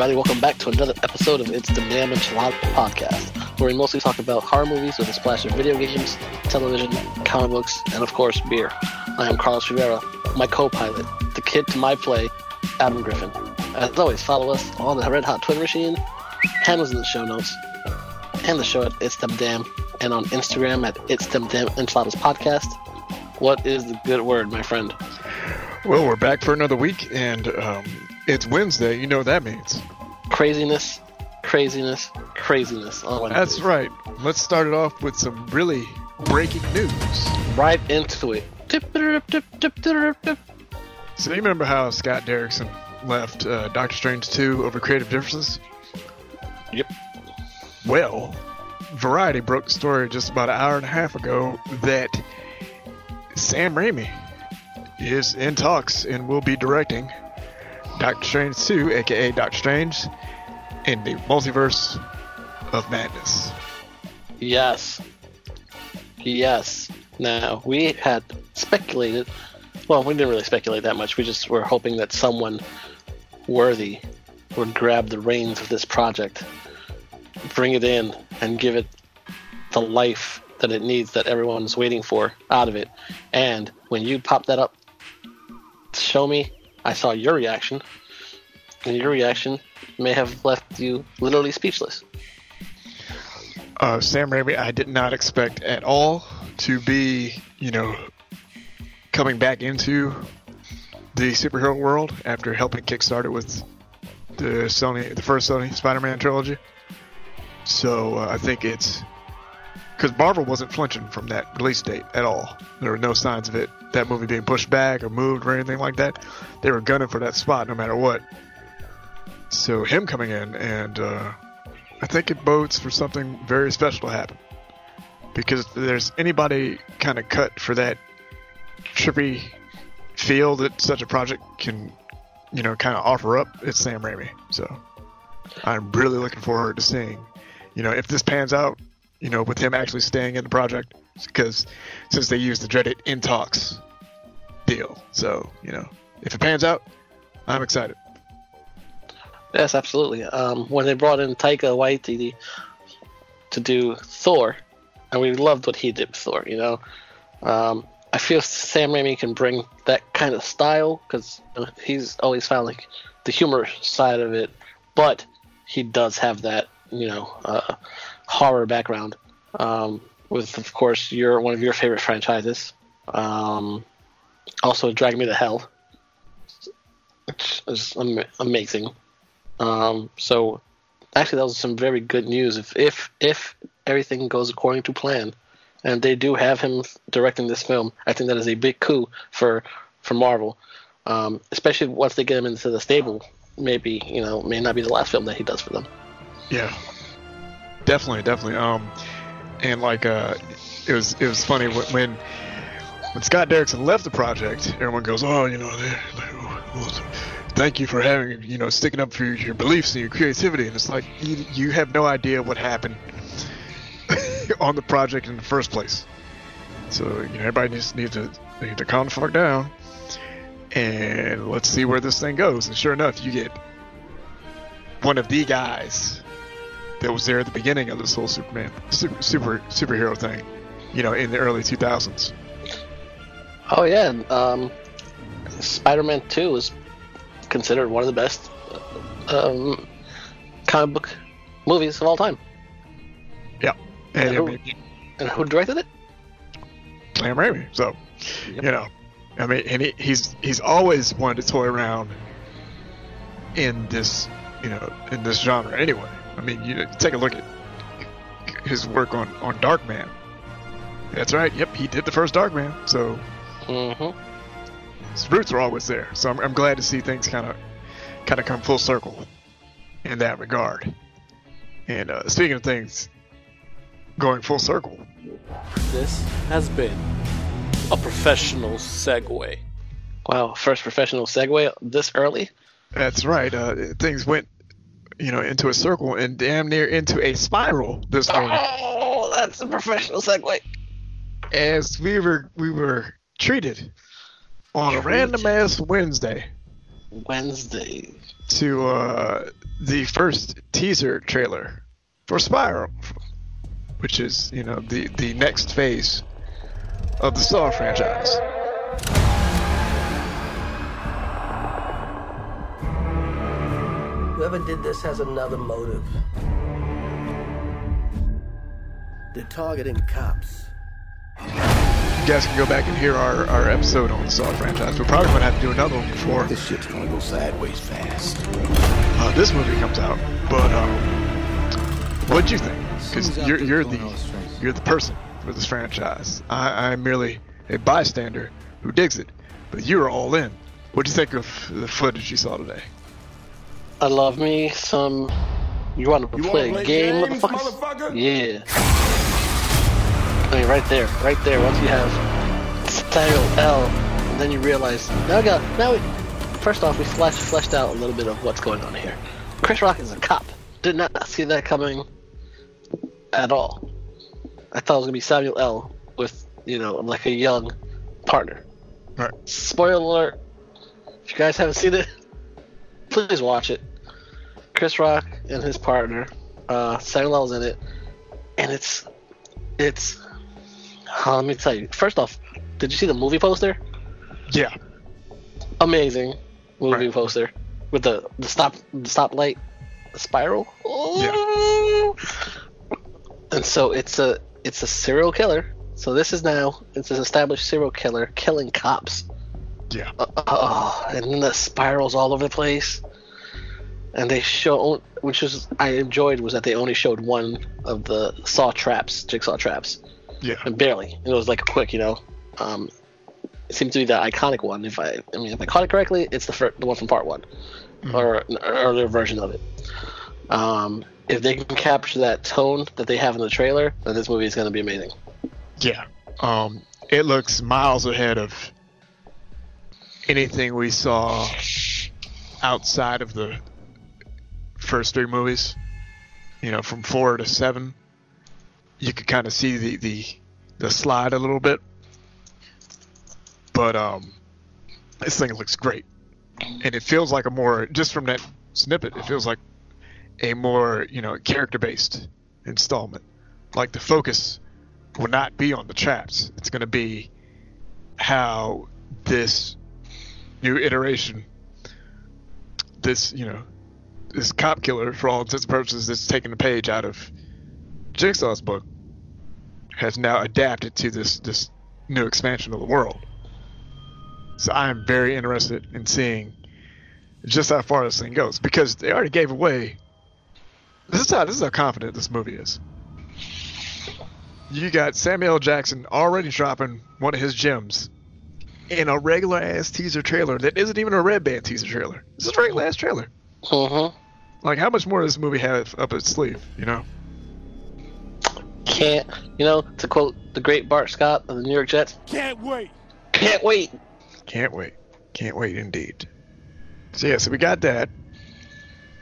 everybody, welcome back to another episode of It's the Damn Enchilada podcast, where we mostly talk about horror movies with a splash of video games, television, comic books, and of course beer. I am Carlos Rivera, my co-pilot, the kid to my play, Adam Griffin. As always, follow us on the Red Hot Twitter machine, handles in the show notes, and the show at It's Them Damn, and on Instagram at It's Them Damn Enchiladas Podcast. What is the good word, my friend? Well, we're back for another week, and um, it's Wednesday. You know what that means. Craziness, craziness, craziness. on Wednesdays. That's right. Let's start it off with some really breaking news. right into it. So, you remember how Scott Derrickson left uh, Doctor Strange 2 over creative differences? Yep. Well, Variety broke the story just about an hour and a half ago that Sam Raimi is in talks and will be directing Doctor Strange 2, aka Doctor Strange, in the multiverse of madness. Yes. Yes. Now, we had speculated. Well, we didn't really speculate that much. We just were hoping that someone worthy would grab the reins of this project, bring it in, and give it the life that it needs, that everyone's waiting for out of it. And when you pop that up, show me, I saw your reaction, and your reaction may have left you literally speechless. uh, Sam Raimi, I did not expect at all to be, you know, coming back into the superhero world after helping kickstart it with the Sony, the first Sony Spider-Man trilogy. So uh, I think it's because Marvel wasn't flinching from that release date at all. There were no signs of it, that movie being pushed back or moved or anything like that. They were gunning for that spot no matter what. So him coming in and uh, I think it bodes for something very special to happen. Because there's anybody kind of cut for that trippy feel that such a project can, you know, kind of offer up, it's Sam Raimi. So I'm really looking forward to seeing, you know, if this pans out, you know, with him actually staying in the project. Because since they used the dreaded in talks deal. So, you know, if it pans out, I'm excited. Yes, absolutely. Um, when they brought in Taika Waititi to do Thor, and we loved what he did with Thor, you know, um, I feel Sam Raimi can bring that kind of style because he's always found like the humor side of it, but he does have that, you know, uh, horror background. Um, with, of course, your one of your favorite franchises. Um, also, Drag Me to Hell, which is am- amazing. Um, so actually, that was some very good news. If if if everything goes according to plan, and they do have him directing this film, I think that is a big coup for for Marvel. Um, especially once they get him into the stable, maybe you know may not be the last film that he does for them. Yeah, definitely, definitely. Um, and like, uh, it was it was funny when when, Scott Derrickson left the project. Everyone goes, "Oh, you know, they, they, well, thank you for having you know sticking up for your, your beliefs and your creativity." And it's like you, you have no idea what happened on the project in the first place. So you know, everybody just needs to need to calm the fuck down, and let's see where this thing goes. And sure enough, you get one of the guys that was there at the beginning of this whole Superman super, super superhero thing, you know, in the early 2000s. Oh yeah, um, Spider-Man Two is considered one of the best um, comic book movies of all time. Yeah, and And I who, mean, and who directed it? Sam Raimi. So, you know, I mean, and he, he's he's always wanted to toy around in this, you know, in this genre. Anyway, I mean, you take a look at his work on on Darkman. That's right. Yep, he did the first Darkman. So Mm-hmm. his roots are always there. So I'm, I'm glad to see things kind of kind of come full circle in that regard. And uh, speaking of things going full circle, This has been a professional segue. Wow, first professional segue this early. that's right. Uh, things went, you know, into a circle and damn near into a spiral this way. Oh, that's a professional segue. as we were we were treated on a random ass Wednesday Wednesday. to uh, the first teaser trailer for Spiral, which is you know the the next phase of the Saw franchise. Whoever did this has another motive. They're targeting cops. You guys can go back and hear our, our episode on the Saw franchise. We're probably gonna have to do another one before This shit's gonna go sideways fast. uh, this movie comes out. But um, what'd you think? Because you're you're the you're the person for this franchise. I, I'm merely a bystander who digs it, but you're all in. What'd you think of the footage you saw today? I love me some. You want to You play wanna a game, games, motherfucker? Yeah. I mean, right there, right there. Once you have Samuel L, and then you realize now we got now. We, first off, we flesh, fleshed out a little bit of what's going on here. Chris Rock is a cop. Did not see that coming at all. I thought it was gonna be Samuel L with you know like a young partner. Right. Spoiler alert! If you guys haven't seen it, please watch it. Chris Rock and his partner, uh, Samuel L's in it, and it's it's. uh, let me tell you. First off, did you see the movie poster? Yeah. Amazing movie Right. poster with the the stop the stoplight spiral. Yeah. And so it's a it's a serial killer. So this is now it's an established serial killer killing cops. Yeah. Uh, oh, and then the spirals all over the place. And they show, which was I enjoyed, was that they only showed one of the saw traps, jigsaw traps, Yeah. and barely. It was like a quick, you know. Um, it seemed to be the iconic one. If I, I mean, if I caught it correctly, it's the fir- the one from part one, or an earlier version of it. Um, if they can capture that tone that they have in the trailer, then this movie is going to be amazing. Yeah. Um, it looks miles ahead of anything we saw outside of the first three movies. You know, from four to seven, you could kind of see the, the the slide a little bit. But um, this thing looks great, and it feels like a more just from that snippet, it feels like a more you know character based installment. Like the focus will not be on the traps. It's going to be how this new iteration, this you know, this cop killer, for all intents and purposes, that's taking the page out of Jigsaw's book, has now adapted to this this new expansion of the world. So I am very interested in seeing just how far this thing goes because they already gave away. This is how this is how confident this movie is. You got Samuel. Jackson already dropping one of his gems in a regular ass teaser trailer that isn't even a red band teaser trailer. This is a regular ass trailer. Mm-hmm. Like how much more does this movie have up its sleeve? You know? Can't, you know, to quote the great Bart Scott of the New York Jets, Can't wait. can't wait. Can't wait. Can't wait indeed. So yeah, so we got that.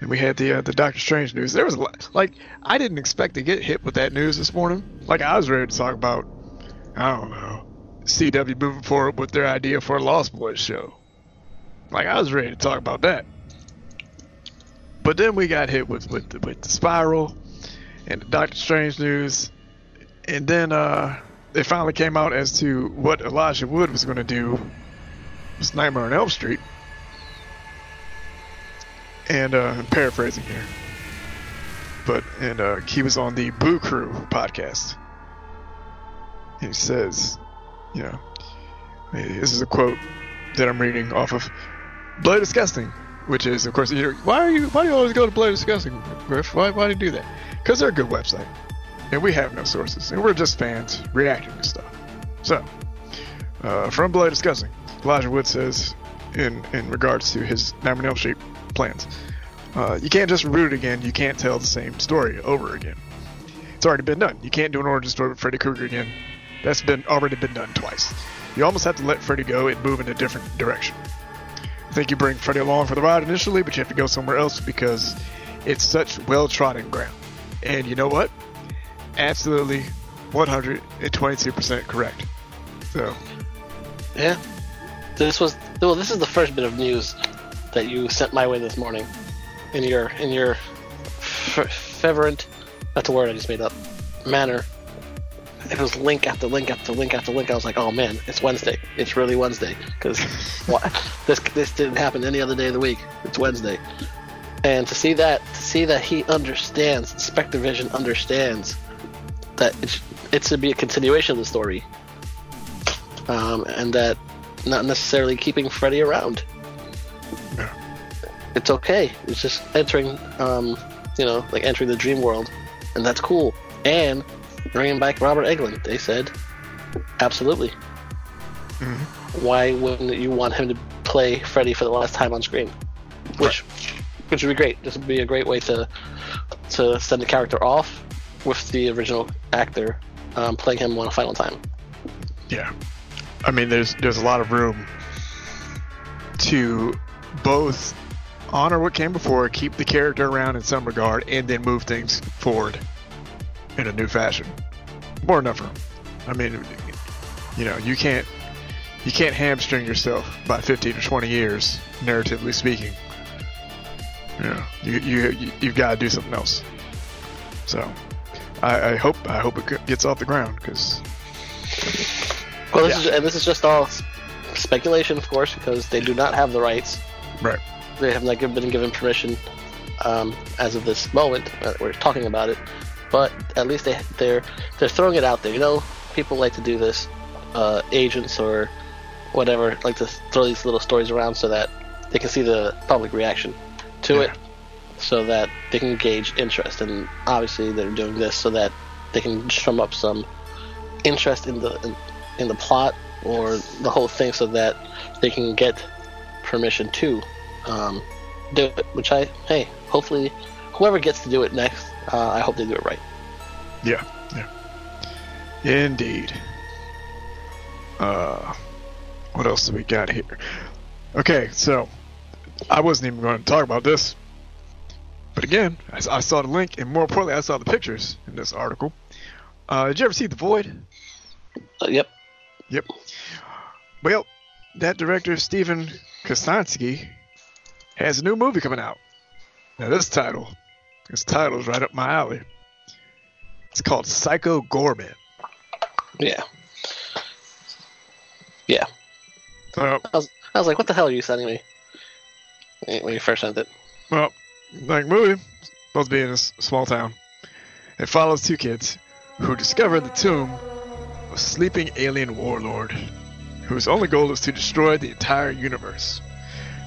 And we had the uh, the Doctor Strange news. There was a lot, like I didn't expect to get hit with that news this morning. Like I was ready to talk about I don't know CW moving forward with their idea for a Lost Boys show. Like I was ready to talk about that. But then we got hit with with the, with the Spiral and the Doctor Strange news, and then uh, they finally came out as to what Elijah Wood was going to do it's Nightmare on Elm Street. And uh, I'm paraphrasing here. But and uh, he was on the Boo Crew podcast. He says, you know, This is a quote that I'm reading off of Bloody Disgusting, which is, of course, you why are you why do you always go to Bloody Disgusting, Griff? Why why do you do that? Because they're a good website, and we have no sources, and we're just fans reacting to stuff. So, uh, from Bloody Disgusting, Elijah Wood says, in in regards to his Nightmare on Elm Street plans, uh, you can't just reboot it again. You can't tell the same story over again. It's already been done. You can't do an origin story with Freddy Krueger again. That's been already been done twice. You almost have to let Freddy go and move in a different direction. Think you bring Freddy along for the ride initially, but you have to go somewhere else because it's such well trodden ground. And you know what? Absolutely 122% correct. So, Yeah. This was well. This is the first bit of news that you sent my way this morning, in your in your fervent. That's a word I just made up. Manner. It was link after link after link after link. I was like, oh man, it's Wednesday. It's really Wednesday because this this didn't happen any other day of the week. It's Wednesday, and to see that to see that he understands, Spectre Vision understands that it's it's to be a continuation of the story um, and that not necessarily keeping Freddy around. It's okay. It's just entering, um, you know, like entering the dream world, and that's cool. And bringing back Robert Englund. they said, absolutely. Why wouldn't you want him to play Freddy for the last time on screen? Which, which would be great. This would be a great way to to send the character off with the original actor um, playing him one final time. yeah. I mean, there's there's a lot of room to both honor what came before, keep the character around in some regard, and then move things forward in a new fashion. More room. I mean, you know, you can't you can't hamstring yourself by 15 or 20 years, narratively speaking. You know, you you, you you've got to do something else. So, I, I hope I hope it gets off the ground because Well, this Yeah. is and this is just all speculation, of course, because they do not have the rights. right, They have not been given permission um, as of this moment that we're talking about it. But at least they they're they're throwing it out there. You know, people like to do this. Uh, agents or whatever like to throw these little stories around so that they can see the public reaction to Yeah. it, so that they can gauge interest. And obviously, they're doing this so that they can drum up some interest in the in, in the plot or the whole thing, so that they can get permission to um, do it. Which I hey, hopefully, whoever gets to do it next, uh, I hope they do it right. Yeah, yeah. Indeed. Uh, what else do we got here? Okay, so I wasn't even going to talk about this, but again, I saw the link, and more importantly, I saw the pictures in this article. Uh, did you ever see The Void? Uh, yep. Yep. Well, that director Steven Kostanski has a new movie coming out. Now this title, this title's right up my alley. It's called Psycho Goreman. Yeah. Yeah. I was, I was like, what the hell are you sending me? When you first sent it. well, like movie, supposed to be in a s- small town. It follows two kids who discover the tomb of a sleeping alien warlord, whose only goal is to destroy the entire universe.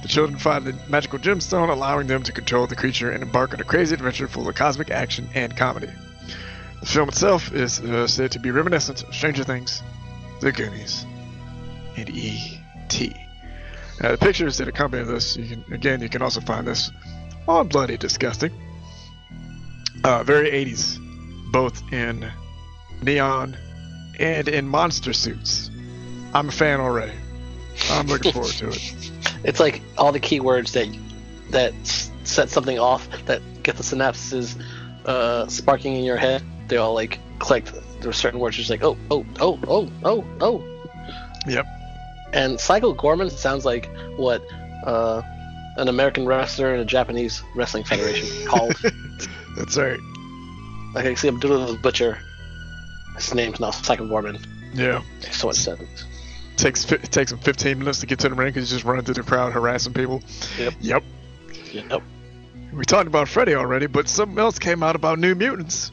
The children find the magical gemstone, allowing them to control the creature and embark on a crazy adventure full of cosmic action and comedy. The film itself is uh, said to be reminiscent of Stranger Things, The Goonies, and E.T. Now, the pictures that accompany this, you can again, you can also find this on Bloody Disgusting. Uh, very 80s, both in neon and in monster suits. I'm a fan already. I'm looking forward to it. It's like all the keywords that that set something off that get the synapses uh, sparking in your head. They all like clicked. There were certain words just like oh oh oh oh oh oh. Yep. And Psycho Goreman sounds like what uh, an American wrestler in a Japanese wrestling federation called. That's right. Like I see Abdullah the Butcher. His name's now Psycho Goreman. Yeah. So much sense. Takes it takes him 15 minutes to get to the ring because he's just running through the crowd harassing people. Yep. Yep. Yep. We talked about Freddy already, but something else came out about New Mutants.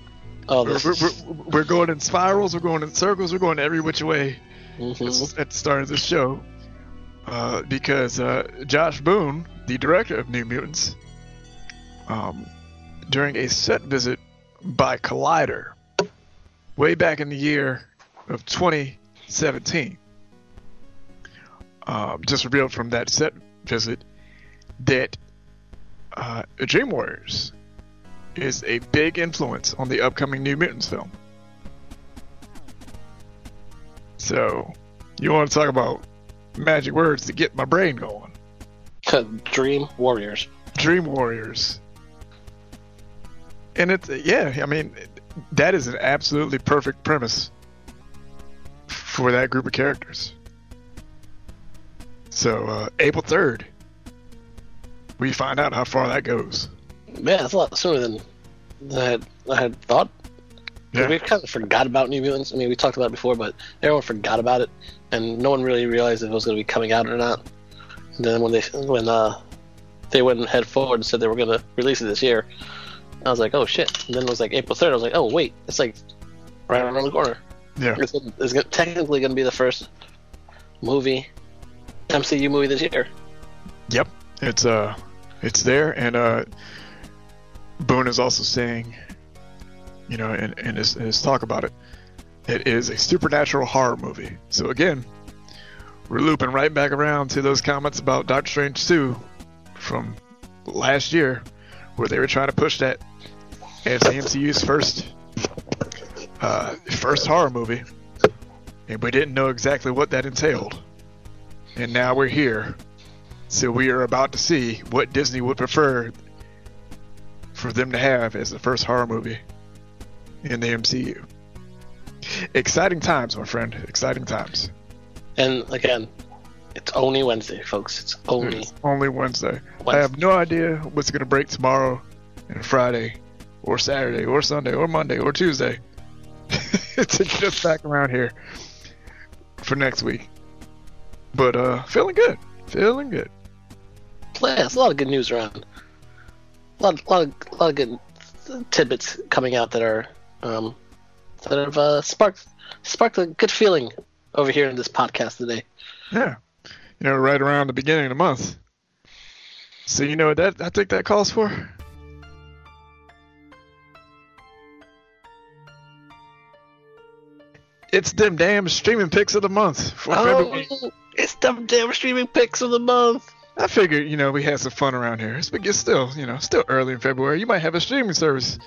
Oh, We're, this we're, is, we're, we're going in spirals, we're going in circles, we're going every which way Mhm. at the start of the show uh, because uh, Josh Boone, the director of New Mutants, um, during a set visit by Collider way back in the year of 2017, um, just revealed from that set visit that uh, Dream Warriors is a big influence on the upcoming New Mutants film. So, you want to talk about magic words to get my brain going? Dream Warriors. Dream Warriors. And it's, yeah, I mean, that is an absolutely perfect premise for that group of characters. So, uh, April 3rd, we find out how far that goes. Yeah, that's a lot sooner than I had, I had thought. Yeah. We kind of forgot about New Mutants. I mean, we talked about it before, but everyone forgot about it, and no one really realized if it was going to be coming out or not. And then when they when uh, they went head forward and said they were going to release it this year, I was like, oh shit. And then it was like April third. I was like, oh wait, it's like right around the corner. Yeah. It's, it's technically going to be the first movie, MCU movie this year. Yep, it's uh, it's there, and uh, Boone is also saying, you know, in, in, his, in his talk about it, it is a supernatural horror movie. So again, we're looping right back around to those comments about Doctor Strange 2 from last year, where they were trying to push that as the MCU's first uh, first horror movie, and we didn't know exactly what that entailed. And now we're here so we are about to see what Disney would prefer for them to have as the first horror movie in the MCU. Exciting times, my friend. Exciting times. And again, it's only Wednesday, folks. It's only It's only Wednesday. I have no idea what's going to break tomorrow and Friday or Saturday or Sunday or Monday or Tuesday to get us back around here for next week. But uh feeling good. Feeling good. yeah, there's a lot of good news around. A lot, lot, of, lot of good tidbits coming out that are um, that have uh, sparked sparked a good feeling over here in this podcast today. Yeah. You know, right around the beginning of the month. So you know what that I think that calls for? It's them damn streaming picks of the month for February. It's the damn streaming picks of the month. I figured, you know, we had some fun around here. It's, it's still, you know, still early in February. You might have a streaming service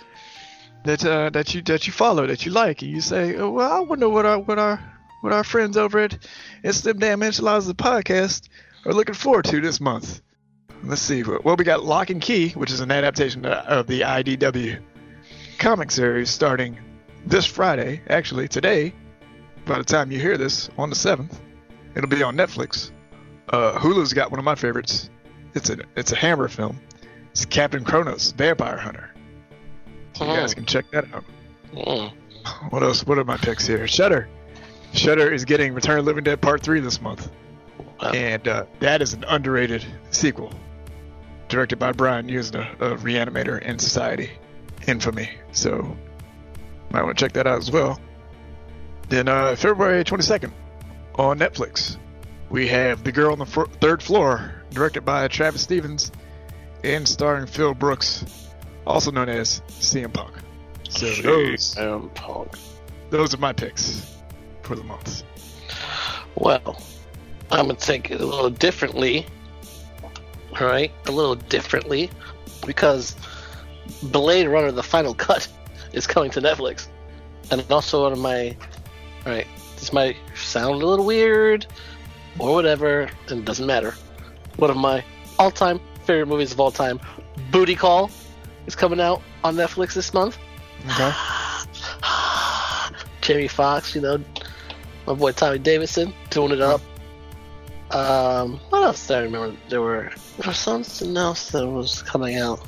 that uh, that you that you follow that you like, and you say, oh, well, I wonder what our what our what our friends over at It's Them Damn Enchiladas the podcast are looking forward to this month. Let's see. Well, we got Locke and Key, which is an adaptation of the IDW comic series starting this Friday, actually today. By the time you hear this, on the seventh, it'll be on Netflix. Uh, Hulu's got one of my favorites. It's a it's a Hammer film. It's Captain Kronos, Vampire Hunter. So you guys can check that out. Mm. What else? What are my picks here? Shudder. Shudder is getting Return of the Living Dead Part Three this month, Wow. and uh, that is an underrated sequel, directed by Brian Yuzna of Reanimator and Society, Infamy. So might want to check that out as well. Then uh, February 22nd on Netflix, we have The Girl on the Third Floor, directed by Travis Stevens and starring Phil Brooks, also known as CM Punk. So those, Um, Punk. those are my picks for the month. Well, I'm gonna take it a little differently. All right, a little differently, because Blade Runner: The Final Cut is coming to Netflix, and also one of my, all right, this might sound a little weird, or whatever, and it doesn't matter. One of my all-time favorite movies of all time, Booty Call, is coming out on Netflix this month. Okay. Jamie Foxx, you know, my boy Tommy Davidson doing it up. Um, what else did I remember? There were there was something else that was coming out.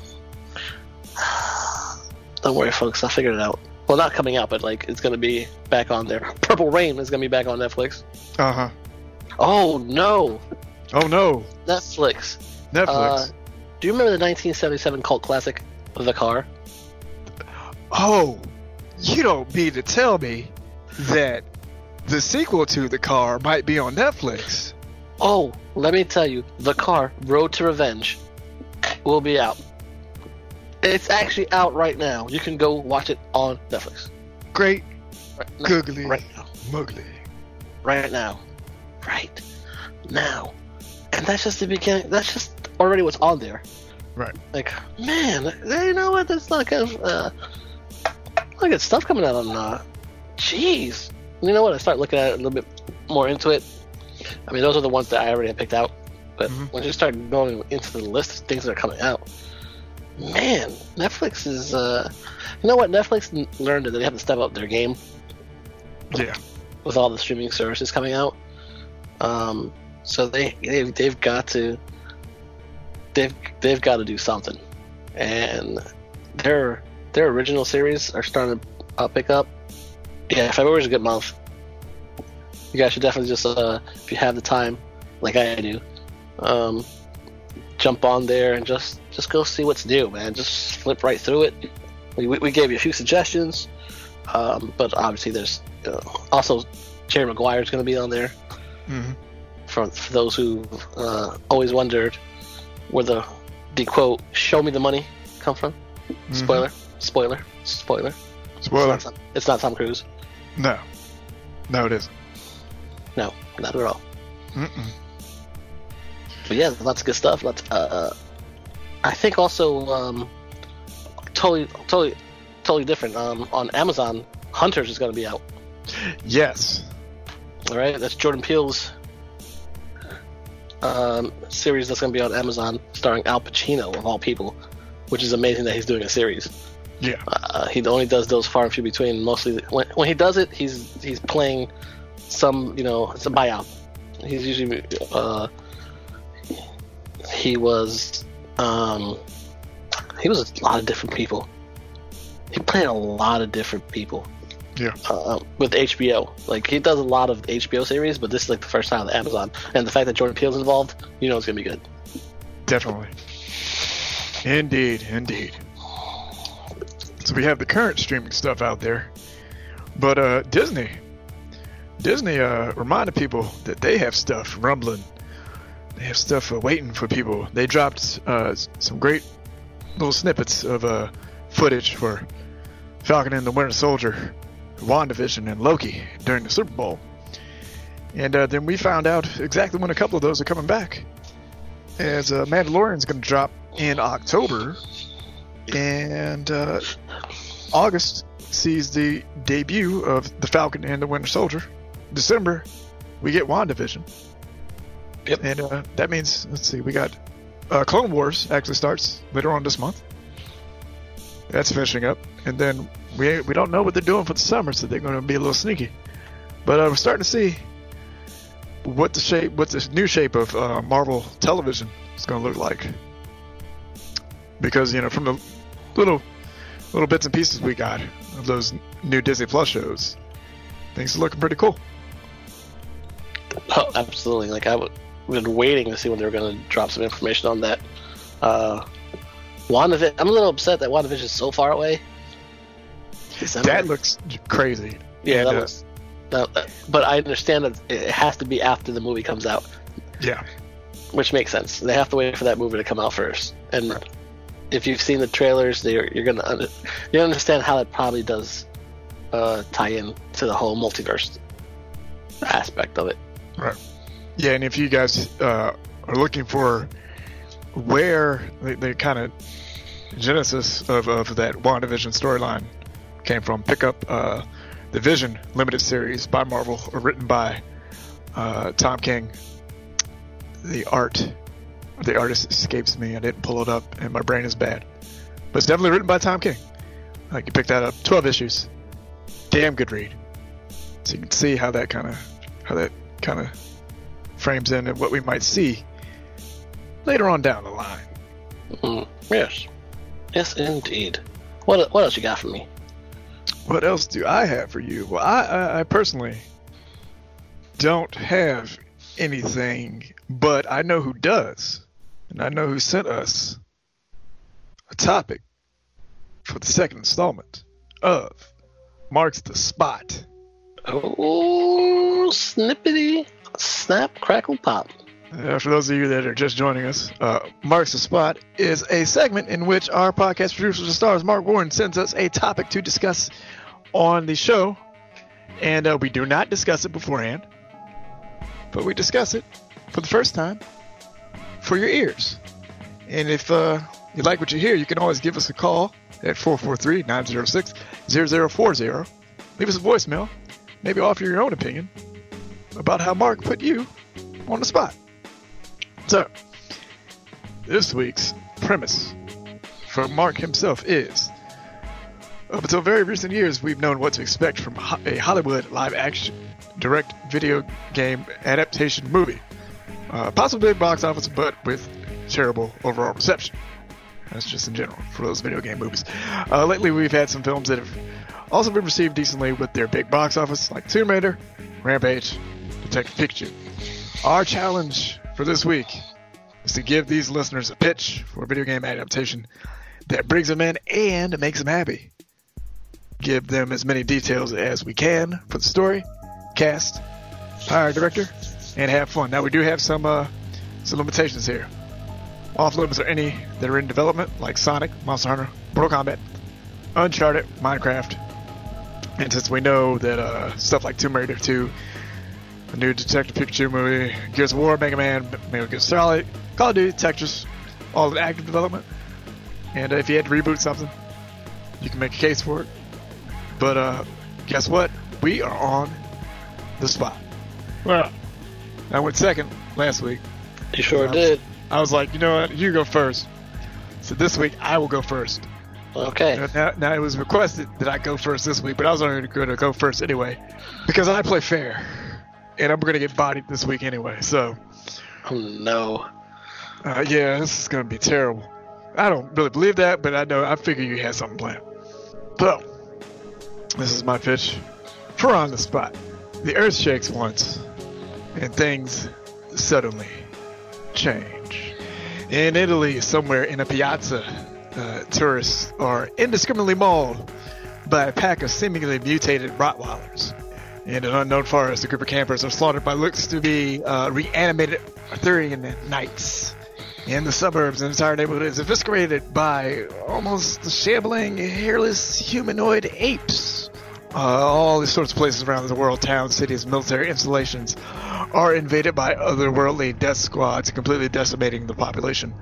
Don't worry, folks, I'll figure it out. Well, not coming out, but like it's gonna be back on there. Purple Rain is gonna be back on Netflix. Uh huh. Oh no, Oh no, Netflix. Netflix. Uh, do you remember the 1977 cult classic, The Car? oh, you don't mean to tell me that the sequel to the car might be on Netflix. Oh, let me tell you, the car Road to Revenge will be out. It's actually out right now. You can go watch it on Netflix. Great Right now. googly Right now. muggly. Right now. Right now. And that's just the beginning. That's just already what's on there. Right. Like, man, you know what? There's not kind of, uh, got stuff coming out on, uh, jeez. You know what? I start looking at it a little bit more into it. I mean, those are the ones that I already picked out. But Mhm. when you start going into the list of things that are coming out, man, Netflix is, uh, you know what? Netflix learned that they have to step up their game Yeah. with all the streaming services coming out. Um, so they they've, they've got to they've they've got to do something, and their their original series are starting to uh, pick up. Yeah, February's a good month. You guys should definitely just uh, if you have the time, like I do, um, jump on there and just just go see what's new, man. Just flip right through it. We, we, we gave you a few suggestions, um, but obviously there's uh, also Jerry Maguire is going to be on there. hmm For, for those who uh, always wondered where the the quote "Show me the money" come from. Spoiler, spoiler, spoiler. Spoiler. It's not, Tom- it's not Tom Cruise. No. No, it isn't. No, not at all. Mm-mm. But yeah, lots of good stuff. Lots. Uh, I think also um, totally, totally, totally different. Um, on Amazon, Hunters is going to be out. Yes. All right, that's Jordan Peele's um, series that's going to be on Amazon, starring Al Pacino of all people, which is amazing that he's doing a series. Yeah. Uh, he only does those far and few between. Mostly when, when he does it, he's he's playing some, you know, it's a buyout. He's usually uh, he was um, he was a lot of different people. He played a lot of different people Yeah. uh, with HBO. Like he does a lot of HBO series, but this is like the first time on Amazon. And the fact that Jordan Peele's involved, you know it's gonna be good. Definitely. Indeed, indeed. So we have the current streaming stuff out there. But uh Disney Disney uh reminded people that they have stuff rumbling. They have stuff uh, waiting for people. They dropped uh some great little snippets of uh footage for Falcon and the Winter Soldier, WandaVision and Loki during the Super Bowl. And uh, then we found out exactly when a couple of those are coming back as uh, Mandalorian's going to drop in October, and uh, August sees the debut of the Falcon and the Winter Soldier. December, we get WandaVision. Yep. And uh, that means, let's see, we got uh, Clone Wars actually starts later on this month. That's finishing up, and then we we don't know what they're doing for the summer, so they're going to be a little sneaky. But uh, we're starting to see what the shape, what this new shape of uh, Marvel television is going to look like. Because you know, from the little little bits and pieces we got of those new Disney Plus shows, things are looking pretty cool. Oh, absolutely. Like I w- been waiting to see when they were going to drop some information on that. Uh, WandaVision. I'm a little upset that WandaVision is so far away. December. That looks crazy. yeah, And, that uh, looks. that- but I understand that it has to be after the movie comes out, Yeah, which makes sense. They have to wait for that movie to come out first. And if you've seen the trailers, you're, you're gonna under, you understand how it probably does uh, tie in to the whole multiverse aspect of it. right. Yeah, and if you guys uh, are looking for where the, the kind of genesis of, of that WandaVision storyline came from, pick up uh, the Vision limited series by Marvel, written by uh, Tom King. The art, the artist escapes me. I didn't pull it up, and my brain is bad. But it's definitely written by Tom King. Like you pick that up, twelve issues, damn good read. So you can see how that kind of how that kind of frames in and what we might see later on down the line. Mm, yes, yes, indeed. What what else you got for me? What else do I have for you? Well, I, I, I personally don't have anything, but I know who does, and I know who sent us a topic for the second installment of Marks the Spot Oh, snippety, snap, crackle, pop. Uh, for those of you that are just joining us, uh, Marks the Spot is a segment in which our podcast producer and stars, Mark Warren, sends us a topic to discuss on the show, and uh, we do not discuss it beforehand, but we discuss it for the first time for your ears. And if uh, you like what you hear, you can always give us a call at 443-906-0040. Leave us a voicemail, maybe offer your own opinion about how Mark put you on the spot. So, this week's premise for Mark himself is up until very recent years, we've known what to expect from a Hollywood live action direct video game adaptation movie. Uh, possibly big box office, but with terrible overall reception. That's just in general for those video game movies. Uh, lately, we've had some films that have also been received decently with their big box office, like Tomb Raider, Rampage, Detective Pikachu. Our challenge for this week is to give these listeners a pitch for a video game adaptation that brings them in and makes them happy. Give them as many details as we can for the story, cast, hire director, and have fun. Now we do have some uh, some limitations here. Off limits are any that are in development, like Sonic, Monster Hunter, Mortal Kombat, Uncharted, Minecraft, and since we know that uh, stuff like Tomb Raider 2 the new Detective Pikachu movie, Gears of War, Mega Man, Metal Gear Solid, Call of Duty, Tetris, all in active development. And uh, if you had to reboot something, you can make a case for it. But uh, guess what? We are on the spot. Well, I went second last week. You sure Yeah. did. I was like, you know what? You go first. So this week I will go first. Okay. Now, now it was requested that I go first this week, but I was only going to go first anyway because I play fair, and I'm going to get bodied this week anyway. So, Oh no. uh, yeah, this is going to be terrible. I don't really believe that, but I know I figure you had something planned. So, this is my pitch for on the spot. The earth shakes once, and things suddenly change. In Italy, somewhere in a piazza, uh, tourists are indiscriminately mauled by a pack of seemingly mutated Rottweilers. In an unknown forest, a group of campers are slaughtered by looks to be uh, reanimated Arthurian knights. In the suburbs, an entire neighborhood is eviscerated by almost shambling, hairless humanoid apes. Uh, all these sorts of places around the world, towns, cities, military installations, are invaded by otherworldly death squads, completely decimating the population.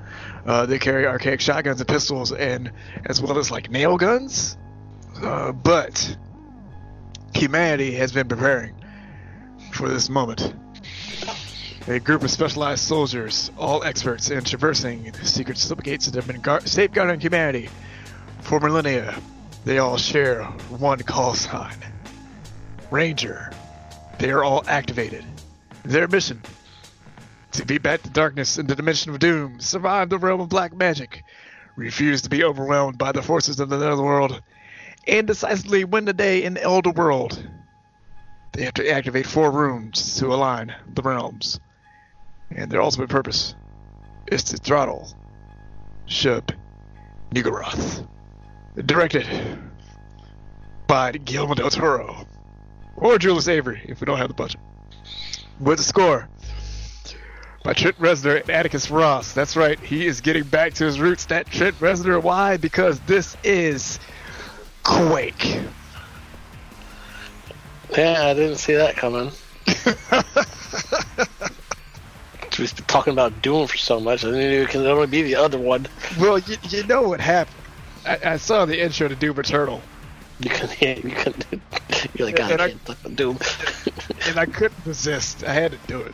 Uh, they carry archaic shotguns and pistols, and as well as like nail guns. Uh, but humanity has been preparing for this moment. A group of specialized soldiers, all experts in traversing the secret slip gates that have been guard- safeguarding humanity for millennia. They all share one call sign Ranger. They are all activated. Their mission to beat back the darkness in the dimension of doom, survive the realm of black magic, refuse to be overwhelmed by the forces of the netherworld, and decisively win the day in the Elder World. They have to activate four rooms to align the realms. And their ultimate purpose is to throttle Shub Niggurath. Directed by Guillermo del Toro. Or Julius Avery, if we don't have the budget. With a score by Trent Reznor and Atticus Ross. That's right, he is getting back to his roots. That Trent Reznor. Why? Because this is Quake. Yeah, I didn't see that coming. We've been talking about Doom for so much. I knew it can only be the other one. Well, you, you know what happened. I, I saw the intro to Doom Eternal, You can yeah, you can you're like God, And I I- can't about Doom. and I couldn't resist. I had to do it.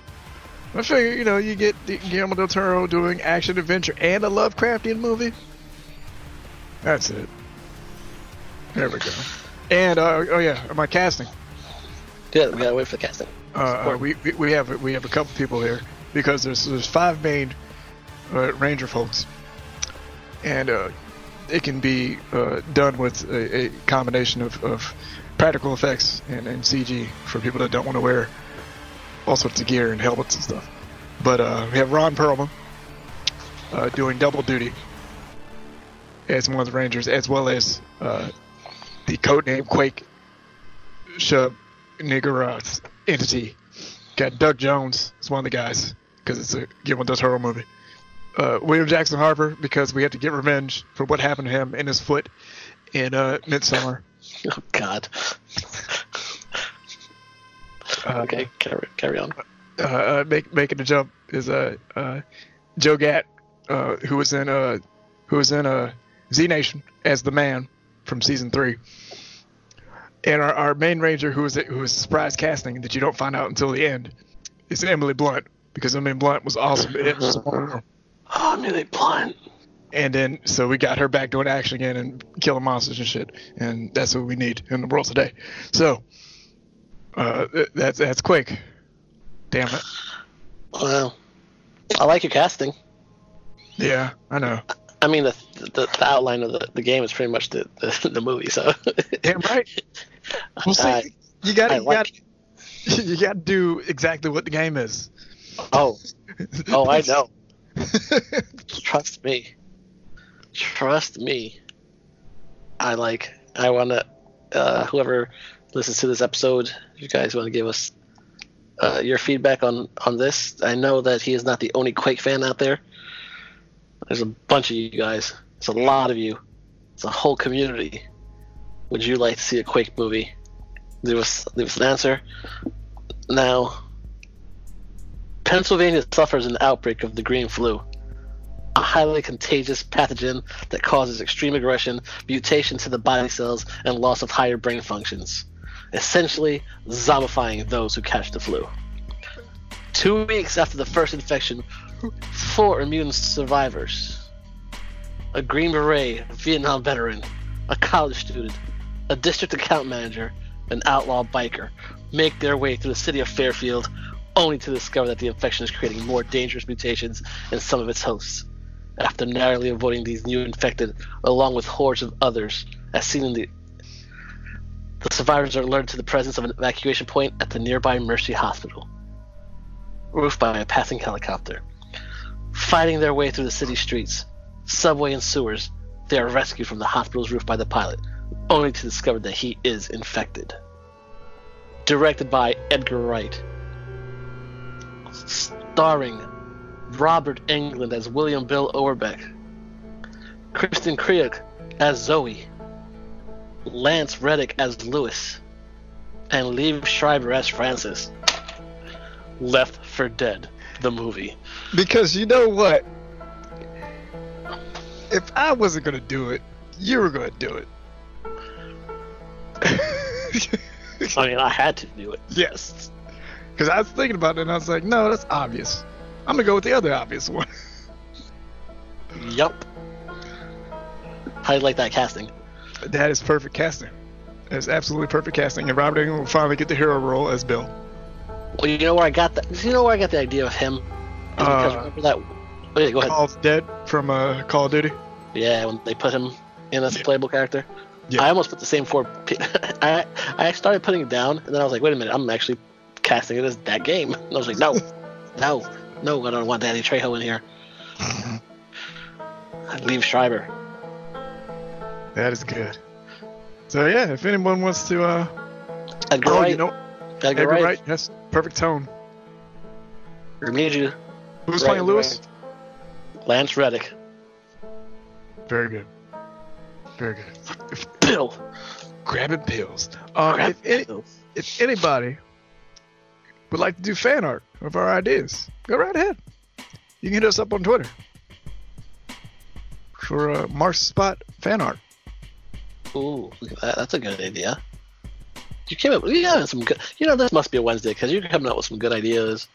I figure, you know, you get Guillermo del Toro doing action adventure and a Lovecraftian movie. That's it. There we go. And uh, oh yeah, my casting. yeah, we gotta wait for the casting. Uh, uh, we, we we have we have a couple people here because there's there's five main uh, ranger folks, and uh, it can be uh, done with a, a combination of, of practical effects and, and CG for people that don't want to wear all sorts of gear and helmets and stuff. But uh, we have Ron Perlman uh, doing double duty as one of the rangers, as well as uh, the codename Quake Shub nigger uh, entity. Got Doug Jones is one of the guys because it's a Guillermo del Toro movie. Uh, William Jackson Harper because we have to get revenge for what happened to him in his foot in uh, Midsummer. Oh God. Uh, Okay, carry, carry on. uh, uh, make, making the jump is uh, uh, Joe Gatt, uh, who was in uh, who was in uh, Z Nation as the man from season three, and our, our main ranger who was who was surprise casting that you don't find out until the end is Emily Blunt because Emily Blunt was awesome. Oh, Millie Blunt. and then so we got her back doing action again and killing monsters and shit, and that's what we need in the world today. So uh, that's that's quick. Damn it. Well, I like your casting. Yeah, I know. I mean, the the, the outline of the, the game is pretty much the, the, the movie. So. Damn right. Well, see, I- you got I you like- got you got to do exactly what the game is. oh, oh, I know. Trust me. Trust me. I like. I want to. Uh, whoever listens to this episode, you guys want to give us uh, your feedback on on this? I know that he is not the only Quake fan out there. There's a bunch of you guys. It's a lot of you. It's a whole community. Would you like to see a Quake movie? Leave us leave us an answer. Now, Pennsylvania suffers an outbreak of the green flu, a highly contagious pathogen that causes extreme aggression, mutation to the body cells, and loss of higher brain functions, essentially zombifying those who catch the flu. Two weeks after the first infection, four immune survivors a Green Beret, a Vietnam veteran, a college student, a district account manager, an outlaw biker make their way through the city of Fairfield, only to discover that the infection is creating more dangerous mutations in some of its hosts. After narrowly avoiding these new infected, along with hordes of others, as seen in the the survivors are alerted to the presence of an evacuation point at the nearby Mercy Hospital, roofed by a passing helicopter. Fighting their way through the city streets, subway, and sewers, they are rescued from the hospital's roof by the pilot, only to discover that he is infected. Directed by Edgar Wright. Starring Robert Englund as William Bill Overbeck, Kristin Kreuk as Zoe, Lance Reddick as Lewis, and Liev Schreiber as Francis. Left 4 Dead, the movie. Because you know what? If I wasn't gonna do it, you were gonna do it. I mean, I had to do it. yes. Because I was thinking about it and I was like, no, that's obvious. I'm gonna go with the other obvious one. Yup. How do you like that casting? that is perfect casting. That is absolutely perfect casting, and Robert Englund will finally get the hero role as Bill. Well, you know where I got that? You know where I got the idea of him? Because Uh, remember that? Oh, yeah, go ahead. Paul's dead from uh, Call of Duty. Yeah, when they put him in as a Yeah. playable character. Yeah. I almost put the same four. P- I I started putting it down, and then I was like, wait a minute, I'm actually casting it as that game. And I was like, no, no, no, I don't want Danny Trejo in here. I'd leave Schreiber. That is good. So yeah, if anyone wants to, uh, Edgar oh, Wright. you know, Edgar, Edgar Wright. Wright, yes, perfect tone. You. Who's Right, playing Lewis? Lance Reddick. Very good. Very good. Bill. Grabbing pills. Um, Grab if, any, Bill. if anybody would like to do fan art of our ideas, go right ahead. You can hit us up on Twitter for uh, Mark's Spot fan art. Ooh, look at that. That's a good idea. You came up. You got some good. You know, this must be a Wednesday because you're coming up with some good ideas.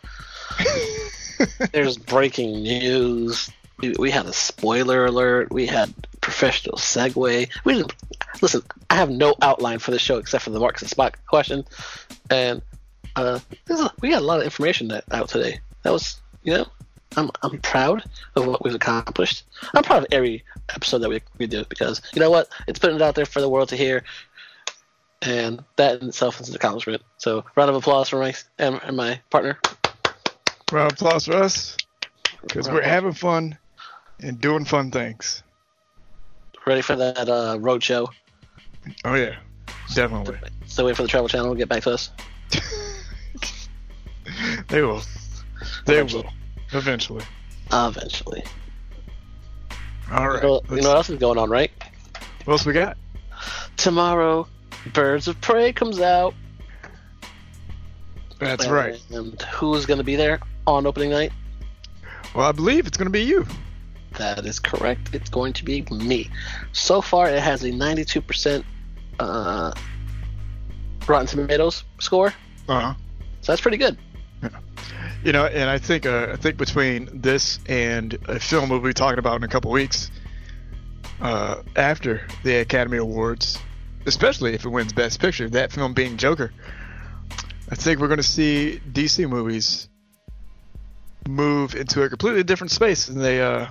There's breaking news. We, had a spoiler alert. We had professional segue. We didn't listen. I have no outline for the show except for the Marks and Spock question, and uh, is- we got a lot of information that, out today. That was, you know, I'm I'm proud of what we've accomplished. I'm proud of every episode that we we do because you know what, it's putting it out there for the world to hear, and that in itself is an accomplishment. So, round of applause for Mike and, and my partner. Round of applause for us because we're having fun and doing fun things. Ready for that uh, road show? Oh yeah, definitely. Still waiting for the Travel Channel to get back to us. they will. They Eventually. will. Eventually. Eventually. All right. You know, you know what else is going on, right? what else we got? Tomorrow, Birds of Prey comes out. That's right. And who's going to be there on opening night? Well, I believe it's going to be you. That is correct. It's going to be me. So far, it has a 92% uh, Rotten Tomatoes score, Uh huh. so that's pretty good. You know, and I think uh, I think between this and a film we'll be talking about in a couple weeks, uh, after the Academy Awards, especially if it wins Best Picture, that film being Joker, I think we're going to see DC movies move into a completely different space than they uh,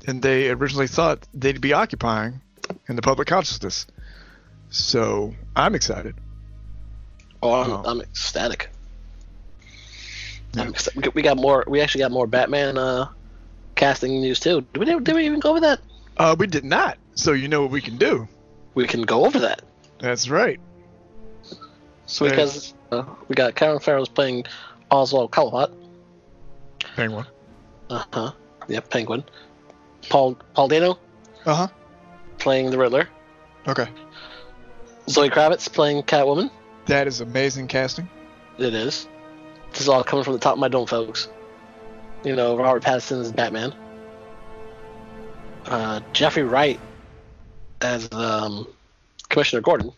than they originally thought they'd be occupying in the public consciousness. So I'm excited. Oh, I'm, Oh. I'm ecstatic. Yeah. I'm we got- we got more. We actually got more Batman uh, casting news too. Did we, did we even go over that? Uh, we did not. So you know what we can do. We can go over that. That's right. So because uh, we got Colin Farrell's playing Oswald Cobblepot. Penguin. Uh huh. Yep, Penguin. Paul Paul Dano Uh huh. playing the Riddler. Okay. Zoe Kravitz playing Catwoman. That is amazing casting. It is. This is all coming from the top of my dome, folks. You know, Robert Pattinson as Batman. Uh, Jeffrey Wright as um, Commissioner Gordon,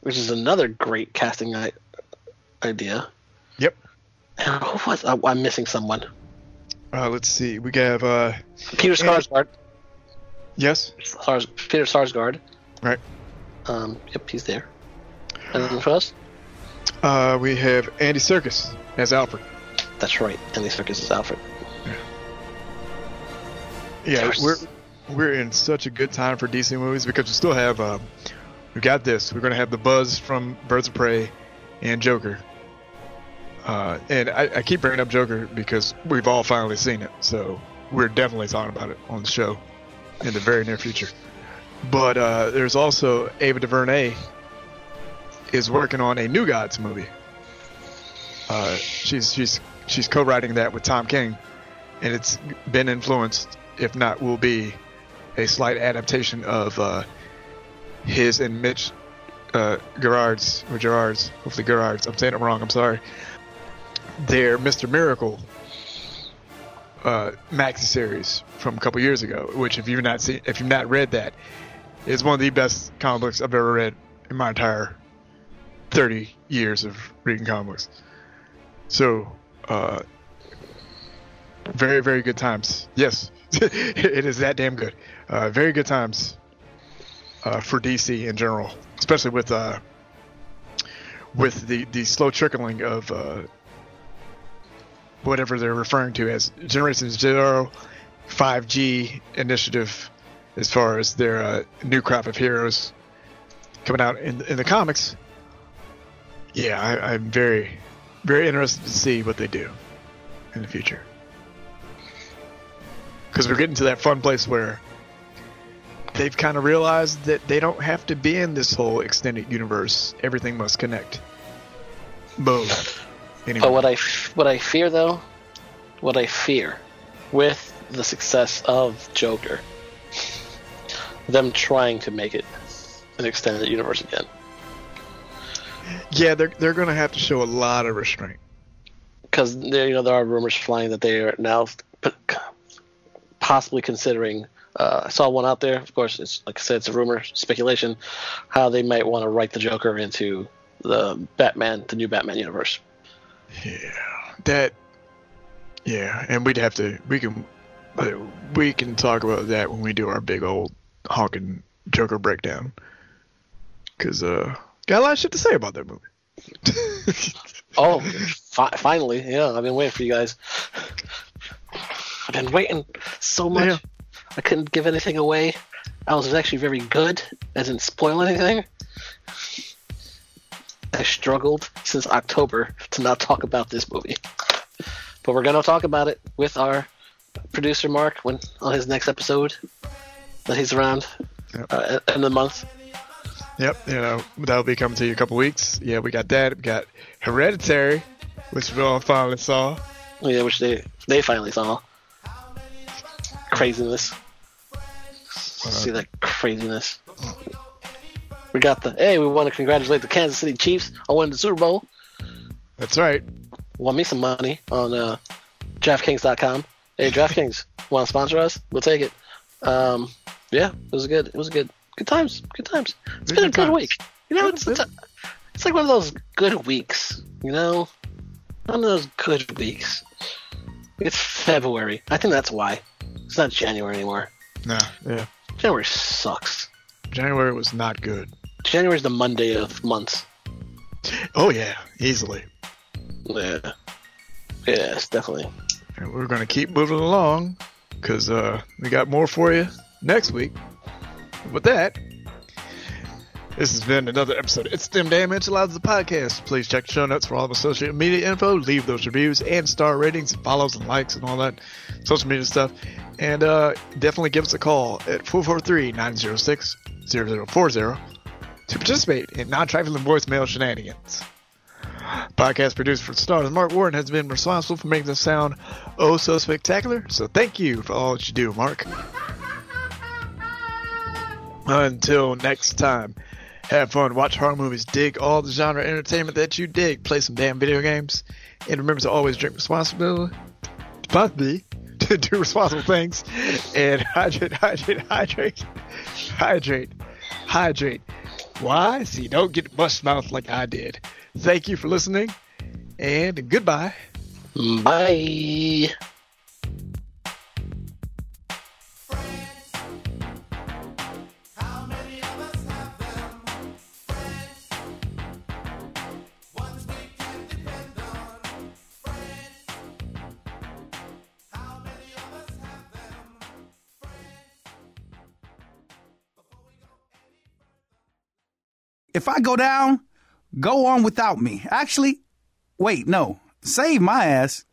which is another great casting I- idea. Who was I, I'm missing someone? Uh, let's see. We have uh, Peter Skarsgård. yes, Sars, Peter Sarsgaard. right. Um, yep, he's there. And who else? Uh, we have Andy Serkis as Alfred. That's right. Andy Serkis is Alfred. Yeah, we're we're in such a good time for DC movies because we still have um, we got this. We're gonna have the buzz from Birds of Prey and Joker. Uh, and I, I keep bringing up Joker because we've all finally seen it, so we're definitely talking about it on the show in the very near future. But uh, there's also Ava DuVernay is working on a New Gods movie. Uh, she's she's she's co-writing that with Tom King, and it's been influenced, if not will be, a slight adaptation of uh, his and Mitch uh, Gerard's or Gerard's, hopefully Gerard's. I'm saying it wrong. I'm sorry. Their Mr. Miracle uh, maxi series from a couple years ago, which if you've not seen, if you've not read that, is one of the best comic books I've ever read in my entire 30 years of reading comic books. So, uh, very, very good times. Yes, it is that damn good. Uh, very good times uh, for DC in general, especially with uh, with the the slow trickling of uh, whatever they're referring to as Generation Zero, 5G initiative, as far as their uh, new crop of heroes coming out in in the comics. Yeah, I, I'm very, very interested to see what they do in the future. Because we're getting to that fun place where they've kind of realized that they don't have to be in this whole extended universe. Everything must connect. Boom. Anyway, But what I f- what I fear though, what I fear with the success of Joker, them trying to make it an extended universe again. yeah, they're they're gonna have to show a lot of restraint. because you know, there are rumors flying that they are now possibly considering. Uh, I saw one out there. Of course, it's like I said, it's a rumor, speculation, how they might want to write the Joker into the Batman, the new Batman universe. Yeah, that. Yeah, and we'd have to. We can. uh, We can talk about that when we do our big old honking Joker breakdown. Cause uh, got a lot of shit to say about that movie. Oh, fi- finally! Yeah, I've been waiting for you guys. I've been waiting so much. Yeah. I couldn't give anything away. I was actually very good. I didn't spoil anything. I struggled since October to not talk about this movie, but we're gonna talk about it with our producer Mark when on his next episode that he's around Yep. uh, end of the month. Yep, you know, that'll be coming to you in a couple weeks. Yeah, we got that. We got Hereditary, which we all finally saw. Yeah, which they they finally saw. Craziness. See that craziness. We got the hey. We want to congratulate the Kansas City Chiefs on winning the Super Bowl. That's right. Want me some money on uh, DraftKings.com. Hey, DraftKings, want to sponsor us? We'll take it. Um, yeah, it was good. It was good. Good times. Good times. It's been a good good times. week. You know, it's, it's, it's like one of those good weeks. You know, one of those good weeks. It's February. I think that's why. It's not January anymore. Nah, yeah. January sucks. January was not good. January's the Monday of months. Oh yeah, easily. Yeah. Yes, definitely. And we're gonna keep moving along because uh, we got more for you next week. With that, this has been another episode. of It's Them Damn Enchiladas, the podcast. Please check the show notes for all the social media info. Leave those reviews and star ratings, and follows and likes and all that social media stuff. And uh, definitely give us a call at 443-906-0040 to participate in non-trifling voicemail shenanigans. Podcast producer for Stars, Mark Warren, has been responsible for making this sound oh so spectacular. So thank you for all that you do, Mark. Until next time, have fun, watch horror movies, dig all the genre entertainment that you dig, play some damn video games, and remember to always drink responsibly, responsibly, to do responsible things, and hydrate, hydrate, hydrate, hydrate, hydrate. Why? So you don't get bust mouth like I did. Thank you for listening, and goodbye. Bye. If I go down, go on without me. Actually, wait, no. Save my ass.